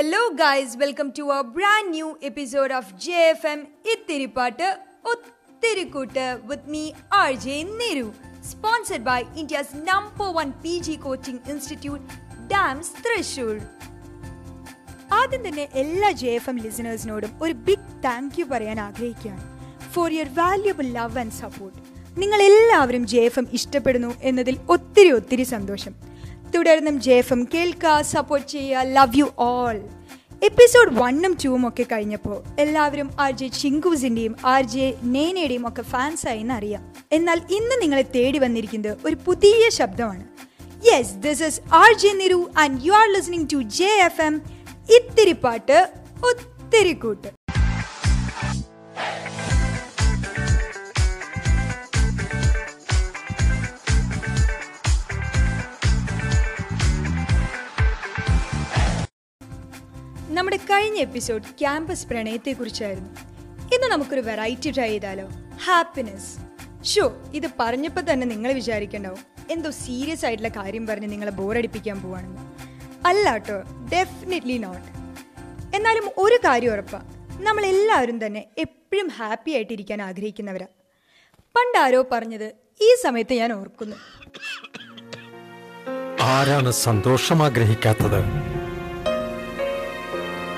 Hello, episode of J F M ഇത്തിരി പാട്ട് ഒത്തിരി കൂട്ട് with me R J Niru sponsored by India's number one P G coaching institute DAMS Thrissur ആദ്യം തന്നെ എല്ലാ J F M ലിസണേഴ്സിനോടും ഒരു big thank you പറയാൻ ആഗ്രഹിക്കുകയാണ്. For your valuable love and support നിങ്ങൾ എല്ലാവരും ജെ എഫ് എം ഇഷ്ടപ്പെടുന്നു എന്നതിൽ ഒത്തിരി ഒത്തിരി സന്തോഷം. തുടർന്നും ജെ എഫ് എം കേൾക്കുക സപ്പോർട്ട് ചെയ്യുക ലവ് യു ഓൾ എപ്പിസോഡ് വണ്ണും ടൂവും ഒക്കെ കഴിഞ്ഞപ്പോൾ എല്ലാവരും ആർ ജെ ചിങ്കൂസിന്റെയും ആർ ജെ നേനയുടെയും ഒക്കെ ഫാൻസ് ആയെന്ന് അറിയാം. എന്നാൽ ഇന്ന് നിങ്ങളെ തേടി വന്നിരിക്കുന്നത് ഒരു പുതിയ ശബ്ദമാണ്. Yes this is R J Niru and you are listening to J F M ഇത്തിരി പാട്ട് ഒത്തിരി കൂട്ട്. നമ്മുടെ കഴിഞ്ഞ എപ്പിസോഡ് ക്യാമ്പസ് പ്രണയത്തെക്കുറിച്ചായിരുന്നു. ഇന്ന് നമുക്കൊരു വെറൈറ്റി ട്രൈ ചെയ്താലോ? ഹാപ്പിനെസ് ഷോ ഇത് പറഞ്ഞപ്പോൾ തന്നെ നിങ്ങൾ വിചാരിക്കണ്ടാവും എന്തോ സീരിയസ് ആയിട്ടുള്ള കാര്യം പറഞ്ഞ് നിങ്ങളെ ബോറടിപ്പിക്കാൻ പോവാണെന്ന്. അല്ല കേട്ടോ ഡെഫിനറ്റ്ലി നോട്ട് എന്നാലും ഒരു കാര്യം ഉറപ്പാ. നമ്മളെല്ലാവരും തന്നെ എപ്പോഴും ഹാപ്പി ആയിട്ടിരിക്കാൻ ആഗ്രഹിക്കുന്നവരാ. പണ്ടാരോ പറഞ്ഞത് ഈ സമയത്ത് ഞാൻ ഓർക്കുന്നു. ആരാണ് സന്തോഷം ആഗ്രഹിക്കാത്തത്?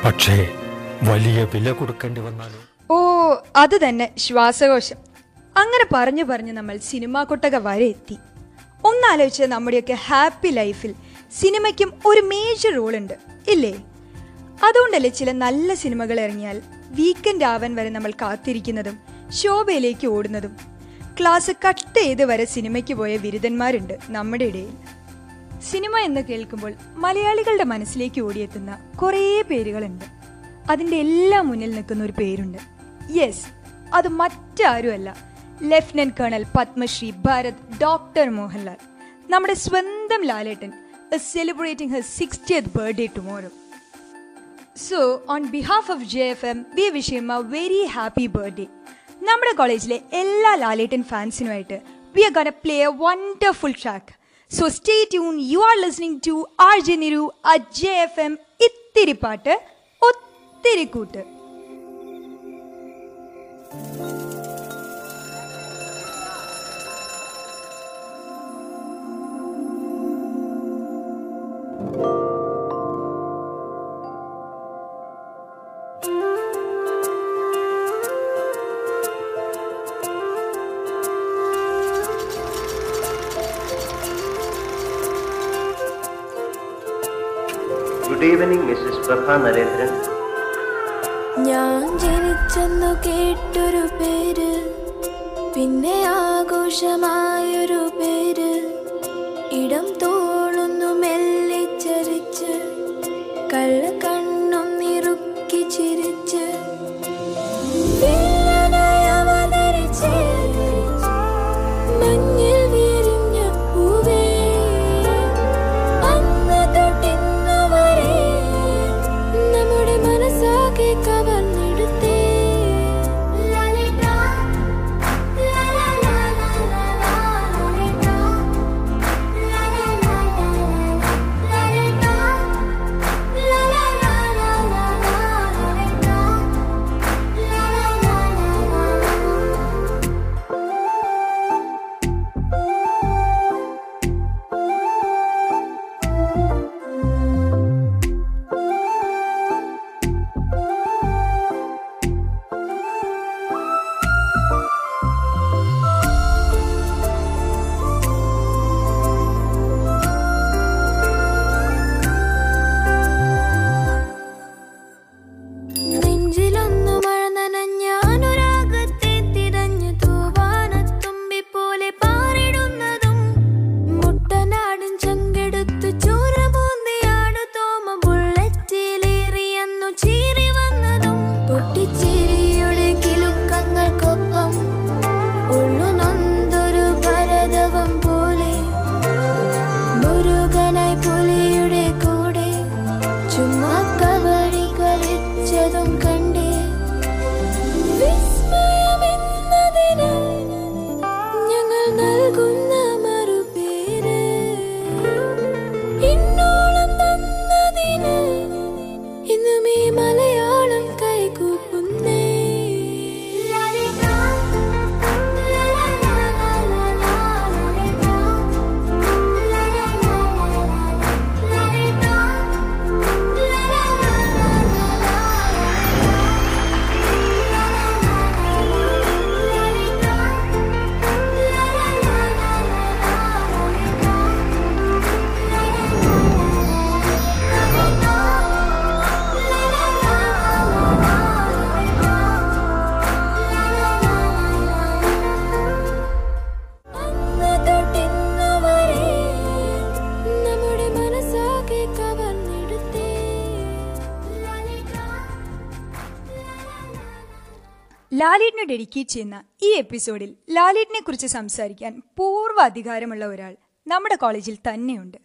പക്ഷേ വലിയ വില കൊടുക്കേണ്ടി വന്നാലോ? ഓ അത് തന്നെ ശ്വാസകോശം. അങ്ങനെ പറഞ്ഞു പറഞ്ഞ് നമ്മൾ സിനിമാ കൊട്ടക വരെ എത്തി. ഒന്നാലോചിച്ച് നമ്മുടെയൊക്കെ ഹാപ്പി ലൈഫിൽ സിനിമയ്ക്കും ഒരു മേജർ റോൾ ഉണ്ട് ഇല്ലേ? അതുകൊണ്ടല്ലേ ചില നല്ല സിനിമകൾ ഇറങ്ങിയാൽ വീക്കെൻഡ് ആവാൻ വരെ നമ്മൾ കാത്തിരിക്കുന്നതും ശോഭയിലേക്ക് ഓടുന്നതും. ക്ലാസ് കട്ട് ചെയ്ത് വരെ സിനിമയ്ക്ക് പോയ ബിരുദന്മാരുണ്ട് നമ്മുടെ ഇടയിൽ. സിനിമ എന്ന് കേൾക്കുമ്പോൾ മലയാളികളുടെ മനസ്സിലേക്ക് ഓടിയെത്തുന്ന കുറേ പേരുകളുണ്ട്. അതിന്റെ എല്ലാം മുന്നിൽ നിൽക്കുന്ന ഒരു പേരുണ്ട്. യെസ് അത് മറ്റാരുമല്ല. Lieutenant colonel Padmashri Bharat doctor Mohanlal. നമ്മുടെ സ്വന്തം Lalettan celebrating her sixtieth birthday tomorrow so on behalf of J F M we wish him a very happy birthday നമ്മുടെ കോളേജിലെ എല്ലാ Lalettan ഫാൻസിനുമായിട്ട് we are gonna play a wonderful track so stay tune you are listening to R J Niru at J F M ഇത്തിരി പാട്ട് ഒത്തിരി കൂട്ട് good evening Mrs Prabha Narendran ഞാൻ ജനിച്ചെന്നു കേട്ടൊരു പേര് പിന്നെ ആഘോഷമായൊരു and I put ഡെഡിക്കേറ്റ് ചെയ്യുന്ന ഈ എപ്പിസോഡിൽ ലാലേട്ടിനെ കുറിച്ച് സംസാരിക്കാൻ പൂർവ അധികാരമുള്ള ഒരാൾ നമ്മുടെ കോളേജിൽ തന്നെയുണ്ട്.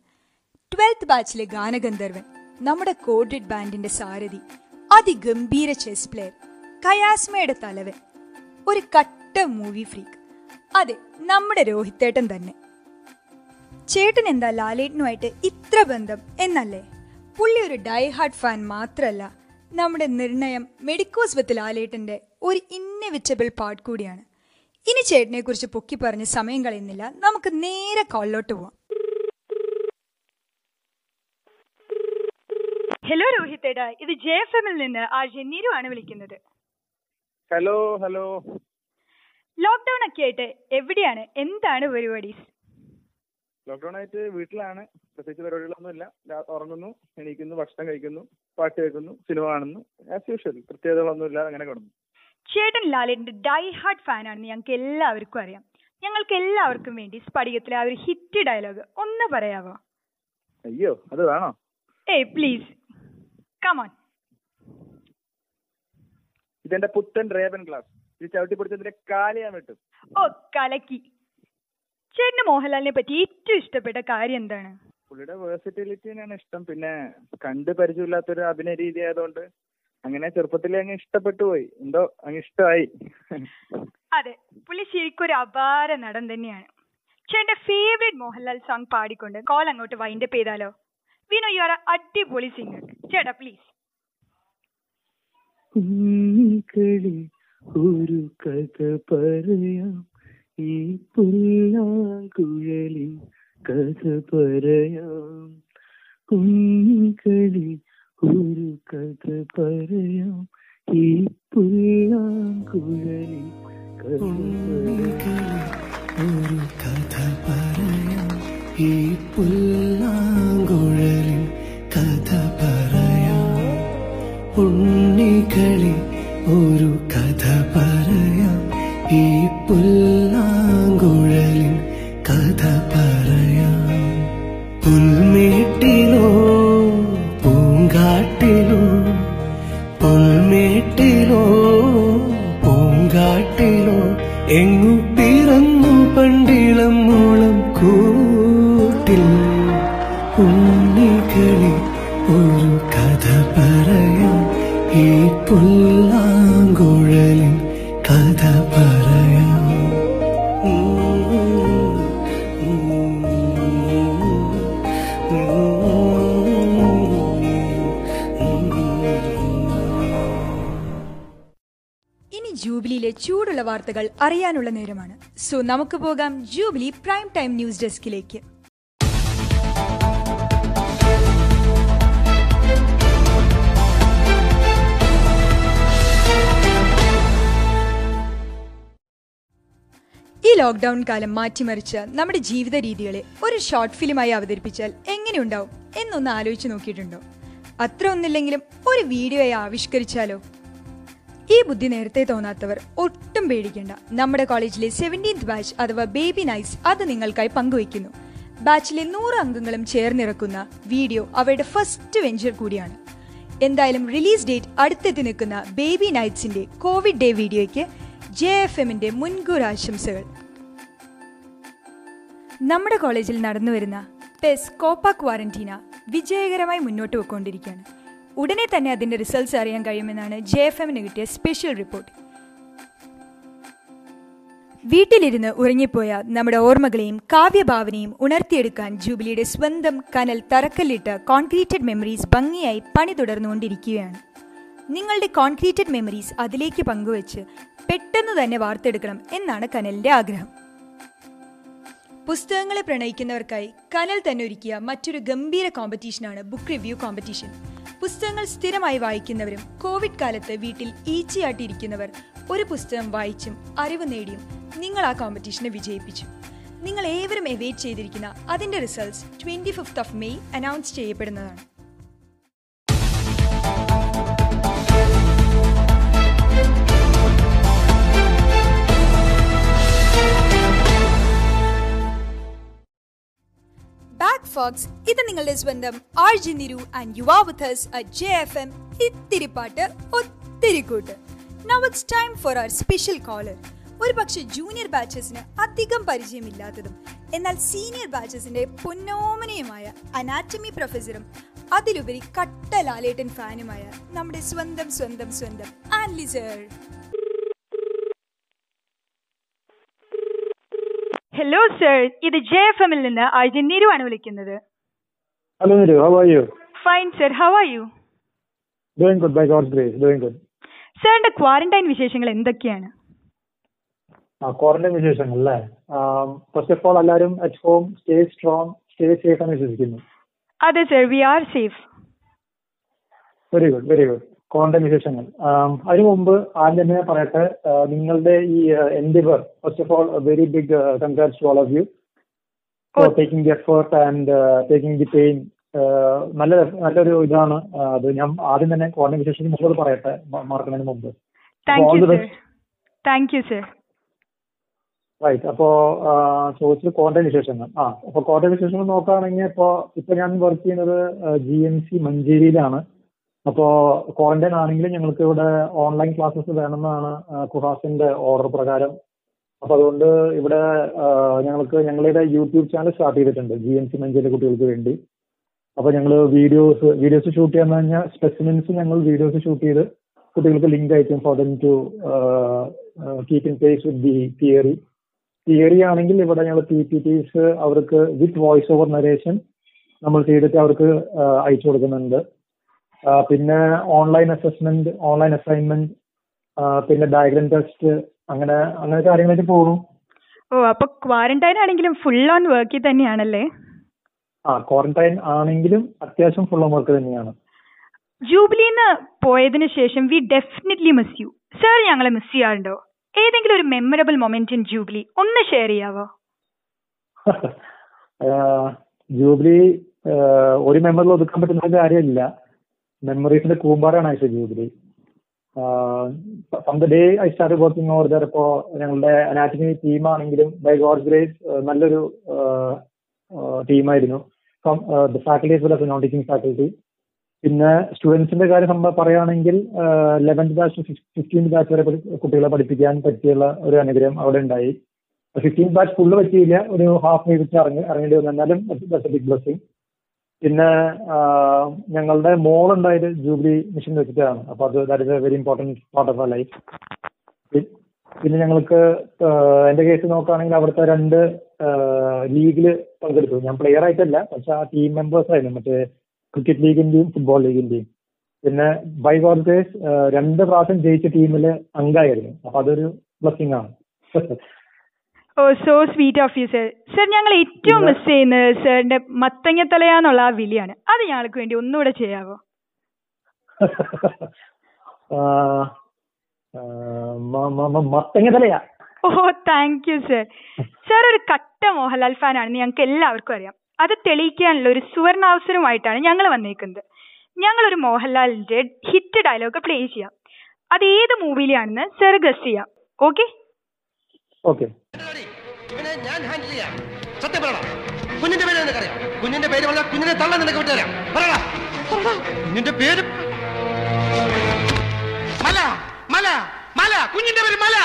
ട്വൽത്ത് ബാച്ചിലെ ഗാനഗന്ധർവൻ നമ്മുടെ കോഡ്രിഡ് ബാൻഡിന്റെ സാരഥി അതിഗംഭീര ചെസ് പ്ലെയർ കയാസ്മയുടെ തലവൻ ഒരു കട്ട മൂവി ഫ്രീക്ക്. അതെ നമ്മുടെ രോഹിത്തേട്ടൻ തന്നെ. ചേട്ടൻ എന്താ ലാലേട്ടനുമായിട്ട് ഇത്ര ബന്ധം എന്നല്ലേ? പുള്ളി ഒരു ഡൈ ഹാർട്ട് ഫാൻ മാത്രമല്ല നമ്മുടെ നിർണയം മെഡിക്കോസ് വിത്ത് ലാലേട്ടന്റെ ഒരു ഇന്നവിറ്റബിൾ പാർട്ട് കൂടിയാണ്. ഇനി ചേട്ടനെ കുറിച്ച് പൊക്കി പറഞ്ഞ് സമയം കളയുന്നില്ല. നമുക്ക് നേരെ കോളിലോട്ട് പോവാം. ഹലോ രോഹിത്തേട്ട. ഇത് ജെ എഫ് എമ്മിൽ നിന്ന് ആ ജെന്നീരു ആണ് വിളിക്കുന്നത്. ഹലോ ഹലോ ലോക്ക്ഡൌൺ ഒക്കെ ആയിട്ട് എവിടെയാണ്? എന്താണ് പരിപാടീസ് ലോക്ക്ഡൌൺ ആയിട്ട് വീട്ടിലാണ്. പ്രത്യേകിച്ച് പരിപാടികളൊന്നും ഇല്ല ഉറങ്ങുന്നു എണീക്കുന്നു ഭക്ഷണം കഴിക്കുന്നു പാട്ട് കേൾക്കുന്നു സിനിമ കാണുന്നു ആസ് യൂഷ്വൽ പ്രത്യേകതകളൊന്നുമില്ല അങ്ങനെ കിടന്നു. ചേട്ടൻ ലാലേട്ടന്റെ ഡൈ ഹാർട്ട് ഫാനാണെന്ന് ഞങ്ങൾക്ക് എല്ലാവർക്കും അറിയാം. ഞങ്ങൾക്ക് എല്ലാവർക്കും വേണ്ടി സ്പടികത്തിലെ ആ ഒരു ഹിറ്റ് ഡയലോഗ് ഒന്ന് പറയാവോ? അയ്യോ അത് വേണോ? ഏയ് പ്ലീസ്. കമോൺ ഇതെന്റെ പുത്തൻ റേബൻ ക്ലാസ് ഇത് ചവിട്ടി പിടിച്ചതിന്റെ കാലിയാൻ വെട്ടും. ഓ കലക്കി. ചേട്ടന് മോഹൻലാലിനെ പറ്റി ഏറ്റവും ഇഷ്ടപ്പെട്ട കാര്യം എന്താണ്? പുള്ളിയുടെ വേഴ്സിറ്റിലിറ്റിനാണ് ഇഷ്ടം. പിന്നെ കണ്ട് പരിചയമില്ലാത്തൊരു അഭിനയ രീതി ആയതുകൊണ്ട് അങ്ങനെ ചെറുപ്പത്തിലേ അങ്ങ് ഇഷ്ടപ്പെട്ടു പോയി. എന്തോ അങ്ങ് ഇഷ്ടമായി. അതെ പുള്ളി ശരിക്കും ഒരു അപാര നടൻ തന്നെയാണ്. പക്ഷെ എന്റെ ഫേവറേറ്റ് മോഹൻലാൽ സോങ് പാടിക്കൊണ്ട് കോൾ അങ്ങോട്ട് വൈൻഡപ്പ് ചെയ്താലോ? വിനോ യു ആർ അടിപൊളി സിംഗർ ചേട്ടാ പ്ലീസ് കുഞ്ഞിക്കളി ഒരു കഥ പറയാം. ഈ പുല്ലാങ്കുഴലിൻ കഥ പറയാം. കുഞ്ഞിക്കളി ഒരു കഥ പറയാം ഈ ഒരു കഥ പറയാം പിറന്നു പണ്ടിളം മൂളം കൂട്ടിൽ ഉണ്ണികളി ഒരു കഥ പറയാം ഈ പുല്ലാങ്കുഴലിൻ ചൂടുള്ള വാർത്തകൾ അറിയാനുള്ള നേരമാണ്. സോ നമുക്ക് പോകാം ജൂബിലി പ്രൈം ടൈം ന്യൂസ് ഡെസ്കിലേക്ക്. ഈ ലോക്ക്ഡൌൺ കാലം മാറ്റിമറിച്ച് നമ്മുടെ ജീവിത രീതികളെ ഒരു ഷോർട്ട് ഫിലിമായി അവതരിപ്പിച്ചാൽ എങ്ങനെയുണ്ടാവും എന്നൊന്ന് ആലോചിച്ച് നോക്കിയിട്ടുണ്ടോ? അത്ര ഒന്നില്ലെങ്കിലും ഒരു വീഡിയോയെ ആവിഷ്കരിച്ചാലോ? ഈ ബുദ്ധി നേരത്തെ തോന്നാത്തവർ ഒട്ടും പേടിക്കേണ്ട. നമ്മുടെ കോളേജിലെ സെവന്റീൻത് ബാച്ച് അഥവാ ബേബി നൈസ് അത് നിങ്ങൾക്കായി പങ്കുവയ്ക്കുന്നു. ബാച്ചിലെ നൂറ് അംഗങ്ങളും ചേർന്നിറക്കുന്ന വീഡിയോ അവരുടെ ഫസ്റ്റ് വെഞ്ചർ കൂടിയാണ്. എന്തായാലും റിലീസ് ഡേറ്റ് അടുത്തെത്തി നിൽക്കുന്ന ബേബി നൈറ്റ്സിന്റെ കോവിഡ് ഡേ വീഡിയോയ്ക്ക് ജെ എഫ് എമ്മിന്റെ മുൻകൂർ ആശംസകൾ. നമ്മുടെ കോളേജിൽ നടന്നുവരുന്ന പെസ് കോപ്പ ക്വാറന്റീന വിജയകരമായി മുന്നോട്ട് പോയിക്കൊണ്ടിരിക്കുകയാണ്. ഉടനെ തന്നെ അതിന്റെ റിസൾട്ട്സ് അറിയാൻ കഴിയുമെന്നാണ് ജെ എഫ് എമ്മിന് കിട്ടിയ സ്പെഷ്യൽ റിപ്പോർട്ട് വീട്ടിലിരുന്ന് ഉറങ്ങിപ്പോയ നമ്മുടെ ഓർമ്മകളെയും കാവ്യഭാവനയും ഉണർത്തിയെടുക്കാൻ ജൂബിലിയുടെ സ്വന്തം കനൽ തറക്കല്ലിട്ട് കോൺക്രീറ്റഡ് മെമ്മറീസ് ഭംഗിയായി പണി തുടർന്നുകൊണ്ടിരിക്കുകയാണ്. നിങ്ങളുടെ കോൺക്രീറ്റഡ് മെമ്മറീസ് അതിലേക്ക് പങ്കുവച്ച് പെട്ടെന്ന് തന്നെ വാർത്തെടുക്കണം എന്നാണ് കനലിന്റെ ആഗ്രഹം. പുസ്തകങ്ങളെ പ്രണയിക്കുന്നവർക്കായി കനൽ തന്നെ ഒരുക്കിയ മറ്റൊരു ഗംഭീര കോമ്പറ്റീഷനാണ് ബുക്ക് റിവ്യൂ കോമ്പറ്റീഷൻ പുസ്തകങ്ങൾ സ്ഥിരമായി വായിക്കുന്നവരും കോവിഡ് കാലത്ത് വീട്ടിൽ ഈച്ചയാട്ടിയിരിക്കുന്നവർ ഒരു പുസ്തകം വായിച്ചും അറിവ് നേടിയും നിങ്ങൾ ആ കോമ്പറ്റീഷനെ വിജയിപ്പിച്ചു. നിങ്ങൾ ഏവരും എവേറ്റ് ചെയ്തിരിക്കുന്ന അതിന്റെ results twenty fifth of May announce ചെയ്യപ്പെടുന്നതാണ്. Back folks ഇത് നിങ്ങളുടെ സ്വന്തം R J Niru and us at J F M ഇത്തിരി പാട്ട് ഒത്തിരി കൂട്ട്. Now it's time for our special caller ഒരു പക്ഷെ ജൂനിയർ ബാച്ചസിന് അധികം പരിചയമില്ലാത്തതും എന്നാൽ സീനിയർ ബാച്ചസിന്റെ പൊന്നോമനയുമായ അനാറ്റമി പ്രൊഫസറും അതിലുപരി കട്ട ലാലേട്ടൻ ഫാനുമായ നമ്മുടെ സ്വന്തം സ്വന്തം സ്വന്തം ആൻലി സർ ഹലോ സർ ഇത് ജെ എഫ് എമ്മിൽ നിന്ന് നിരു ആണ് വിളിക്കുന്നത്. Hello. How are you fine sir how are you Doing good by God grace Doing good സാറിന്റെ ക്വാറന്റൈൻ വിശേഷങ്ങൾ എന്തൊക്കെയാണ്? ക്വാറന്റൈൻ വിശേഷങ്ങൾ അല്ലേ? ഫസ്റ്റ് ഓഫ് ഓൾ എല്ലാവരും at home stay strong stay safe എന്ന് വിശ്വസിക്കുന്നു. അതെ sir we are safe very good very good quarantine വിശേഷങ്ങൾ അതിനു മുമ്പ് ആദ്യം തന്നെ പറയട്ടെ നിങ്ങളുടെ ഈ endeavour first of all very big congrats to all of you for taking the effort and taking the pain നല്ല നല്ലൊരു ഇതാണ് അത് ഞാൻ ആദ്യം തന്നെ കോണ്ടന്റ് വിശേഷം നിങ്ങളോട് പറയട്ടെ മാർക്കുന്നതിന് മുമ്പ്. താങ്ക് യു സർ റൈറ്റ് അപ്പോ ചോദിച്ചത് ക്വാറന്റൈൻ വിശേഷങ്ങൾ ആ അപ്പൊ ക്വാറന്റൈൻ വിശേഷങ്ങൾ നോക്കുകയാണെങ്കിൽ ഇപ്പോ ഇപ്പൊ ഞാൻ വർക്ക് ചെയ്യുന്നത് ജി എം സി മഞ്ചേരിയിലാണ്. അപ്പോ ക്വാറന്റൈൻ ആണെങ്കിലും ഞങ്ങൾക്ക് ഇവിടെ ഓൺലൈൻ ക്ലാസ്സസ് വേണമെന്നാണ് കുഹാസിന്റെ ഓർഡർ പ്രകാരം. അപ്പൊ അതുകൊണ്ട് ഇവിടെ ഞങ്ങൾക്ക് ഞങ്ങളുടെ യൂട്യൂബ് ചാനൽ സ്റ്റാർട്ട് ചെയ്തിട്ടുണ്ട് ജി എൻ സി മഞ്ചേരി കുട്ടികൾക്ക് വേണ്ടി. അപ്പൊ ഞങ്ങൾ വീഡിയോസ് വീഡിയോസ് ഷൂട്ട് ചെയ്യാന്ന് കഴിഞ്ഞാൽ സ്പെസിമെൻസ് ഞങ്ങൾ വീഡിയോസ് ഷൂട്ട് ചെയ്ത് കുട്ടികൾക്ക് ലിങ്ക് അയക്കും for them to keep in pace with the theory theory ആണെങ്കിൽ ഇവിടെ ഞങ്ങൾ പി പി ടീസ് അവർക്ക് വിത്ത് വോയിസ് ഓവർ നരേഷൻ നമ്മൾ ചെയ്തിട്ട് അവർക്ക് അയച്ചു കൊടുക്കുന്നുണ്ട്. പിന്നെ ഓൺലൈൻ അസസ്മെന്റ് ഓൺലൈൻ അസൈൻമെന്റ് പിന്നെ ഡയഗ്രം ടെസ്റ്റ് അങ്ങനെ അങ്ങനെ കാര്യങ്ങളായിട്ട് പോകുന്നു. ഓ അപ്പൊ ക്വാറന്റൈൻ ആണെങ്കിലും ഫുൾ ഓൺ വർക്കിൽ തന്നെയാണല്ലേ? ആ ക്വാറന്റൈൻ ആണെങ്കിലും അത്യാവശ്യം ഫുൾ ഓൺ വർക്ക് തന്നെയാണ്. ജൂബിലിന്ന് പോയതിന് ശേഷം we definitely miss you sir ഞങ്ങളെ മിസ് ചെയ്യാറുണ്ടോ? ഏതെങ്കിലും ഒരു മെമ്മറബിൾ മൊമെന്റ് ഇൻ ജൂബിലി? ഒന്ന് ഷെയർ ചെയ്യാവോ? ജൂബിലി ഒരു മെമ്മറിൽ ഒതുക്കാൻ പറ്റുന്ന കാര്യമില്ല. മെമ്മറീസിന്റെ കൂമ്പാടാണ് ഐസ ജീവിതത്തിൽ from the day I start working over there ഇപ്പോ ഞങ്ങളുടെ അനാറ്റമി ടീമാണെങ്കിലും ബൈ ഗോഡ് ഗ്രേസ് നല്ലൊരു ടീമായിരുന്നു from the faculty non teaching faculty പിന്നെ സ്റ്റുഡൻസിന്റെ കാര്യം നമ്മൾ പറയുകയാണെങ്കിൽ ലെവൻത്ത് ബാച്ച് ഫിഫ്റ്റീൻത് ബാച്ച് വരെ കുട്ടികളെ പഠിപ്പിക്കാൻ പറ്റിയുള്ള ഒരു അനുഗ്രഹം അവിടെ ഉണ്ടായി. ഫിഫ്റ്റീൻ ബാച്ച് ഫുള്ള് പറ്റിയില്ല ഒരു ഹാഫ് വെച്ച് ഇറങ്ങി ഇറങ്ങേണ്ടി വന്നു. ബിഗ് ബ്ലസ്സിങ് പിന്നെ ഞങ്ങളുടെ മോൾ ഉണ്ടായത് ജൂബിലി മിഷൻ വെച്ചിട്ടാണ്. അപ്പൊ അത് that is a very important part of a life പിന്നെ ഞങ്ങൾക്ക് എന്റെ കേസ് നോക്കുകയാണെങ്കിൽ അവിടുത്തെ രണ്ട് ലീഗിൽ പങ്കെടുത്തു. ഞാൻ പ്ലെയർ ആയിട്ടല്ല പക്ഷെ ആ ടീം മെമ്പേഴ്സ് ആയിരുന്നു. മറ്റേ ക്രിക്കറ്റ് ലീഗിന്റെയും ഫുട്ബോൾ ലീഗിന്റെയും. പിന്നെ ബൈ ഗോഡ് രണ്ട് പ്രാവശ്യം ജയിച്ച ടീമിലെ അംഗമായിരുന്നു അപ്പൊ അതൊരു ബ്ലസ്സിംഗ് ആണ്. ഓ so sweet of you sir sir ഞങ്ങൾ ഏറ്റവും മിസ് ചെയ്യുന്നത് സാറിന്റെ മത്തങ്ങത്തലയാന്നുള്ള ആ വിളിയാണ്. അത് ഞങ്ങൾക്ക് വേണ്ടി ഒന്നുകൂടെ ചെയ്യാവോ? മത്തങ്ങ തലയാ oh thank you sir sir ഒരു കട്ട മോഹൻലാൽ ഫാൻ ആണെന്ന് ഞങ്ങൾക്ക് എല്ലാവർക്കും അറിയാം. അത് തെളിയിക്കാനുള്ള ഒരു സുവർണാവസരമായിട്ടാണ് ഞങ്ങൾ വന്നേക്കുന്നത്. ഞങ്ങൾ ഒരു മോഹൻലാലിന്റെ ഹിറ്റ് ഡയലോഗ് പ്ലേ ചെയ്യാം. അത് ഏത് മൂവിയിലാണെന്ന് സർ ഗസ് ചെയ്യാം. ഓക്കെ ഓക്കെ ഇവനെ ഞാൻ ഹാൻഡിൽ ചെയ്യാം. സത്യം പറയണം കുഞ്ഞിന്റെ പേര് നിനക്കറിയാം. കുഞ്ഞിന്റെ പേര് പറഞ്ഞാൽ കുഞ്ഞിനെ തള്ളാൻ നിനക്ക് വിട്ടുതരാം പറയടാ. പറയടാ. കുഞ്ഞിന്റെ പേര് മല മല മല. കുഞ്ഞിന്റെ പേര് മല.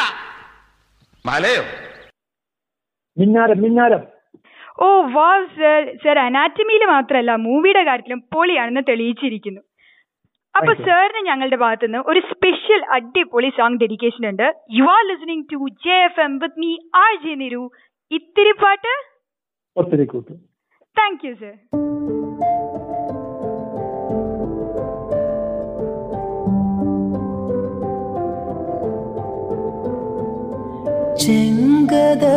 മലയോ? മിന്നാരം മിന്നാരം. ഓ വാ സർ സർ അനാറ്റമിയിൽ മാത്രമല്ല മൂവിയുടെ കാര്യത്തിലും പൊളിയാണെന്ന് തെളിയിച്ചിരിക്കുന്നു. അപ്പൊ സാറിന് ഞങ്ങളുടെ ഭാഗത്തു നിന്ന് ഒരു സ്പെഷ്യൽ അടിപൊളി സോങ് ഡെഡിക്കേഷൻ ഉണ്ട്. You are listening to J F M with me R J Niru ഇത്തിരി പാട്ട്? ഒത്തിരി താങ്ക് യു സർ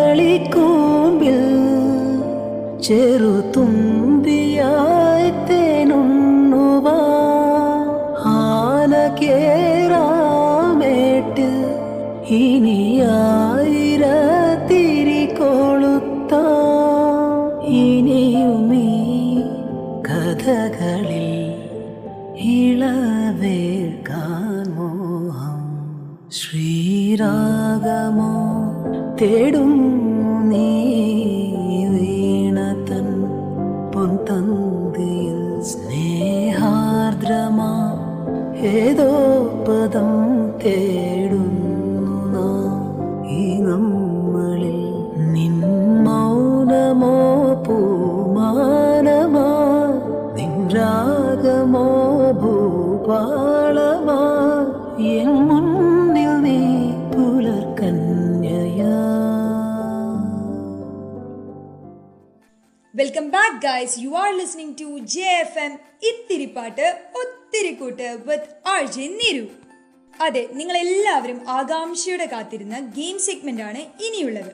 ചെങ്കതളിക്കൂമ്പിൽ ചെറുതുമ്പിയായി ഏതോ പദം തേടുന്നു ഈ നമ്മളിൽ നിൻ മൗനമോ പൂമാനമാ നിൻ രാഗമോ ഭൂപാളമാ. എൻ മുന്നിൽ നീ പുലർക്കന്യയാ welcome back guys you are listening to J F M ഇത്തിരിപ്പാട്ട് ഒത്തിരിക്കൂട്ട് വിത്ത് ആഴ്ച നിരു. അതെ നിങ്ങൾ എല്ലാവരും ആകാംക്ഷയോടെ കാത്തിരുന്ന ഗെയിം സെഗ്മെന്റ് ആണ് ഇനിയുള്ളത്.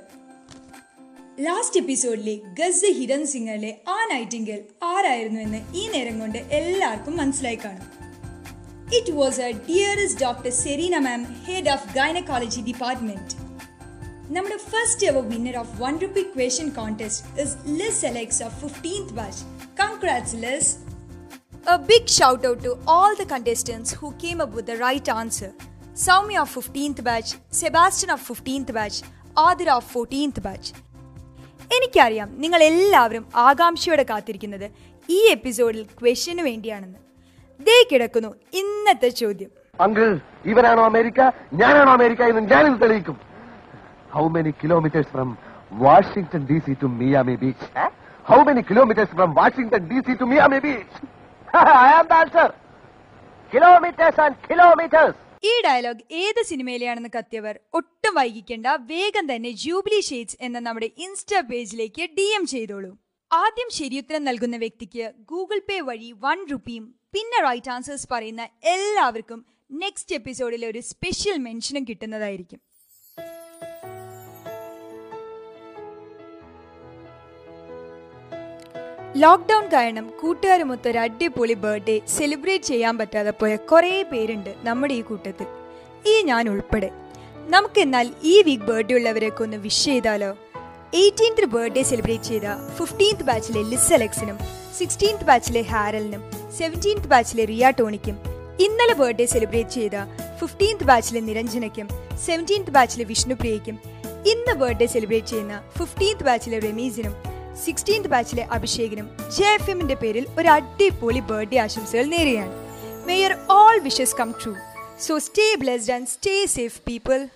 ലാസ്റ്റ് എപ്പിസോഡിലെ ഗസ് ഹിരൺ സിംഗറിലെ ആ നൈറ്റിംഗൽ ആരായിരുന്നു എന്ന് ഈ നേരം കൊണ്ട് എല്ലാവർക്കും മനസ്സിലായി കാണും. It was a dearest doctor Serena ma'am head of gynaecology department നമ്മുടെ first ever winner of one rupee question contest is Liz Alex of 15th batch congrats Liz! A big shout out to all the contestants who came up with the right answer. Soumya of 15th batch, Sebastian of 15th batch, Adira of 14th batch. എനിക്കറിയാം നിങ്ങൾ എല്ലാവരും ആകാംക്ഷയോടെ കാത്തിരിക്കുന്നത് ഈ എപ്പിസോഡിൽ question വേണ്ടിയാണെന്ന്. ദേ കിടക്കുന്നു ഇന്നത്തെ ചോദ്യം. അങ്കിൾ ഇവനാണോ അമേരിക്ക? ഞാനാണോ അമേരിക്ക എന്ന് ഞാനിത് തെളിയിക്കും. How many kilometres from Washington D C to Miami beach how many kilometres from Washington D C to Miami beach kilometres and kilometres ഈ ഡയലോഗ് ഏത് സിനിമയിലെയാണെന്ന് കത്തിയവർ ഒട്ടും വൈകിക്കേണ്ട വേഗം തന്നെ ജൂബിലി ഷെയ്ഡ്സ് എന്ന നമ്മുടെ ഇൻസ്റ്റാ പേജിലേക്ക് ഡി എം ചെയ്തോളൂ. ആദ്യം ശരിയുത്തരം നൽകുന്ന വ്യക്തിക്ക് ഗൂഗിൾ പേ വഴി വൺ റുപ്പിയും പിന്നെ റൈറ്റ് ആൻസേഴ്സ് പറയുന്ന എല്ലാവർക്കും നെക്സ്റ്റ് എപ്പിസോഡിൽ ഒരു സ്പെഷ്യൽ മെൻഷനും കിട്ടുന്നതായിരിക്കും. ലോക്ക്ഡൌൺ കാരണം കൂട്ടുകാരുമൊത്ത് ഒരു അടിപൊളി ബർത്ത്ഡേ സെലിബ്രേറ്റ് ചെയ്യാൻ പറ്റാതെ പോയ കുറേ പേരുണ്ട് നമ്മുടെ ഈ കൂട്ടത്തിൽ. ഈ ഞാൻ ഉൾപ്പെടെ. നമുക്ക് എന്നാൽ ഈ വീക്ക് ബർത്ത്ഡേ ഉള്ളവരെയൊക്കെ ഒന്ന് വിഷ് ചെയ്താലോ? എയ്റ്റീൻത്ത് ബർത്ത്ഡേ സെലിബ്രേറ്റ് ചെയ്ത ഫിഫ്റ്റീൻത്ത് ബാച്ചിലെ ലിസ് അലക്സിനും സിക്സ്റ്റീൻത്ത് ബാച്ചിലെ ഹാരലിനും സെവന്റീൻത്ത് ബാച്ചിലെ റിയ ടോണിക്കും ഇന്നലെ ബർത്ത്ഡേ സെലിബ്രേറ്റ് ചെയ്ത ഫിഫ്റ്റീൻത്ത് ബാച്ചിലെ നിരഞ്ജനയ്ക്കും സെവന്റീൻത്ത് ബാച്ചിലെ വിഷ്ണുപ്രിയയ്ക്കും ഇന്ന് ബർത്ത്ഡേ സെലിബ്രേറ്റ് ചെയ്യുന്ന ഫിഫ്റ്റീൻത്ത് ബാച്ചിലെ റെമീസിനും സിക്സ്റ്റീൻത്ത് ബാച്ചിലെ അഭിഷേകിനും ജെ എഫ് എമ്മിന്റെ പേരിൽ ഒരു അടിപൊളി ബർത്ത്ഡേ ആശംസകൾ നേരുകയാണ്. May your all wishes come true so stay blessed and stay safe people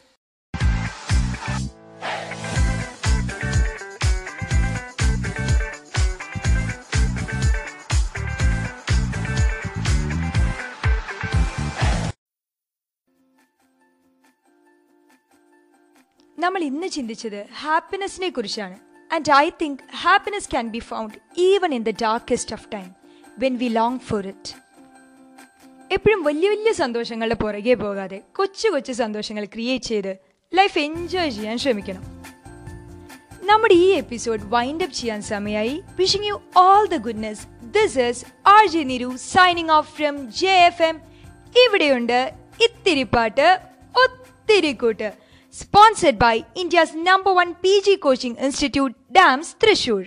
നമ്മൾ ഇന്ന് ചിന്തിച്ചത് ഹാപ്പിനെസ്സിനെ കുറിച്ചാണ്. And I think happiness can be found even in the darkest of time when we long for it എപ്പോഴും വലിയ വലിയ സന്തോഷങ്ങളുടെ പുറകെ പോകാതെ കൊച്ചു കൊച്ചു സന്തോഷങ്ങൾ ക്രിയേറ്റ് ചെയ്ത് ലൈഫ് എൻജോയ് ചെയ്യാൻ ശ്രമിക്കണം. നമ്മുടെ ഈ എപ്പിസോഡ് വൈൻഡ് അപ്പ് ചെയ്യാൻ സമയമായി wishing you all the goodness this is R J Niru signing off from J F M ഇവിടെയുണ്ട് ഇത്തിരി പാട്ട് ഒത്തിരി കൂട്ട്. Sponsored by India's number one P G coaching institute DAMS Thrissur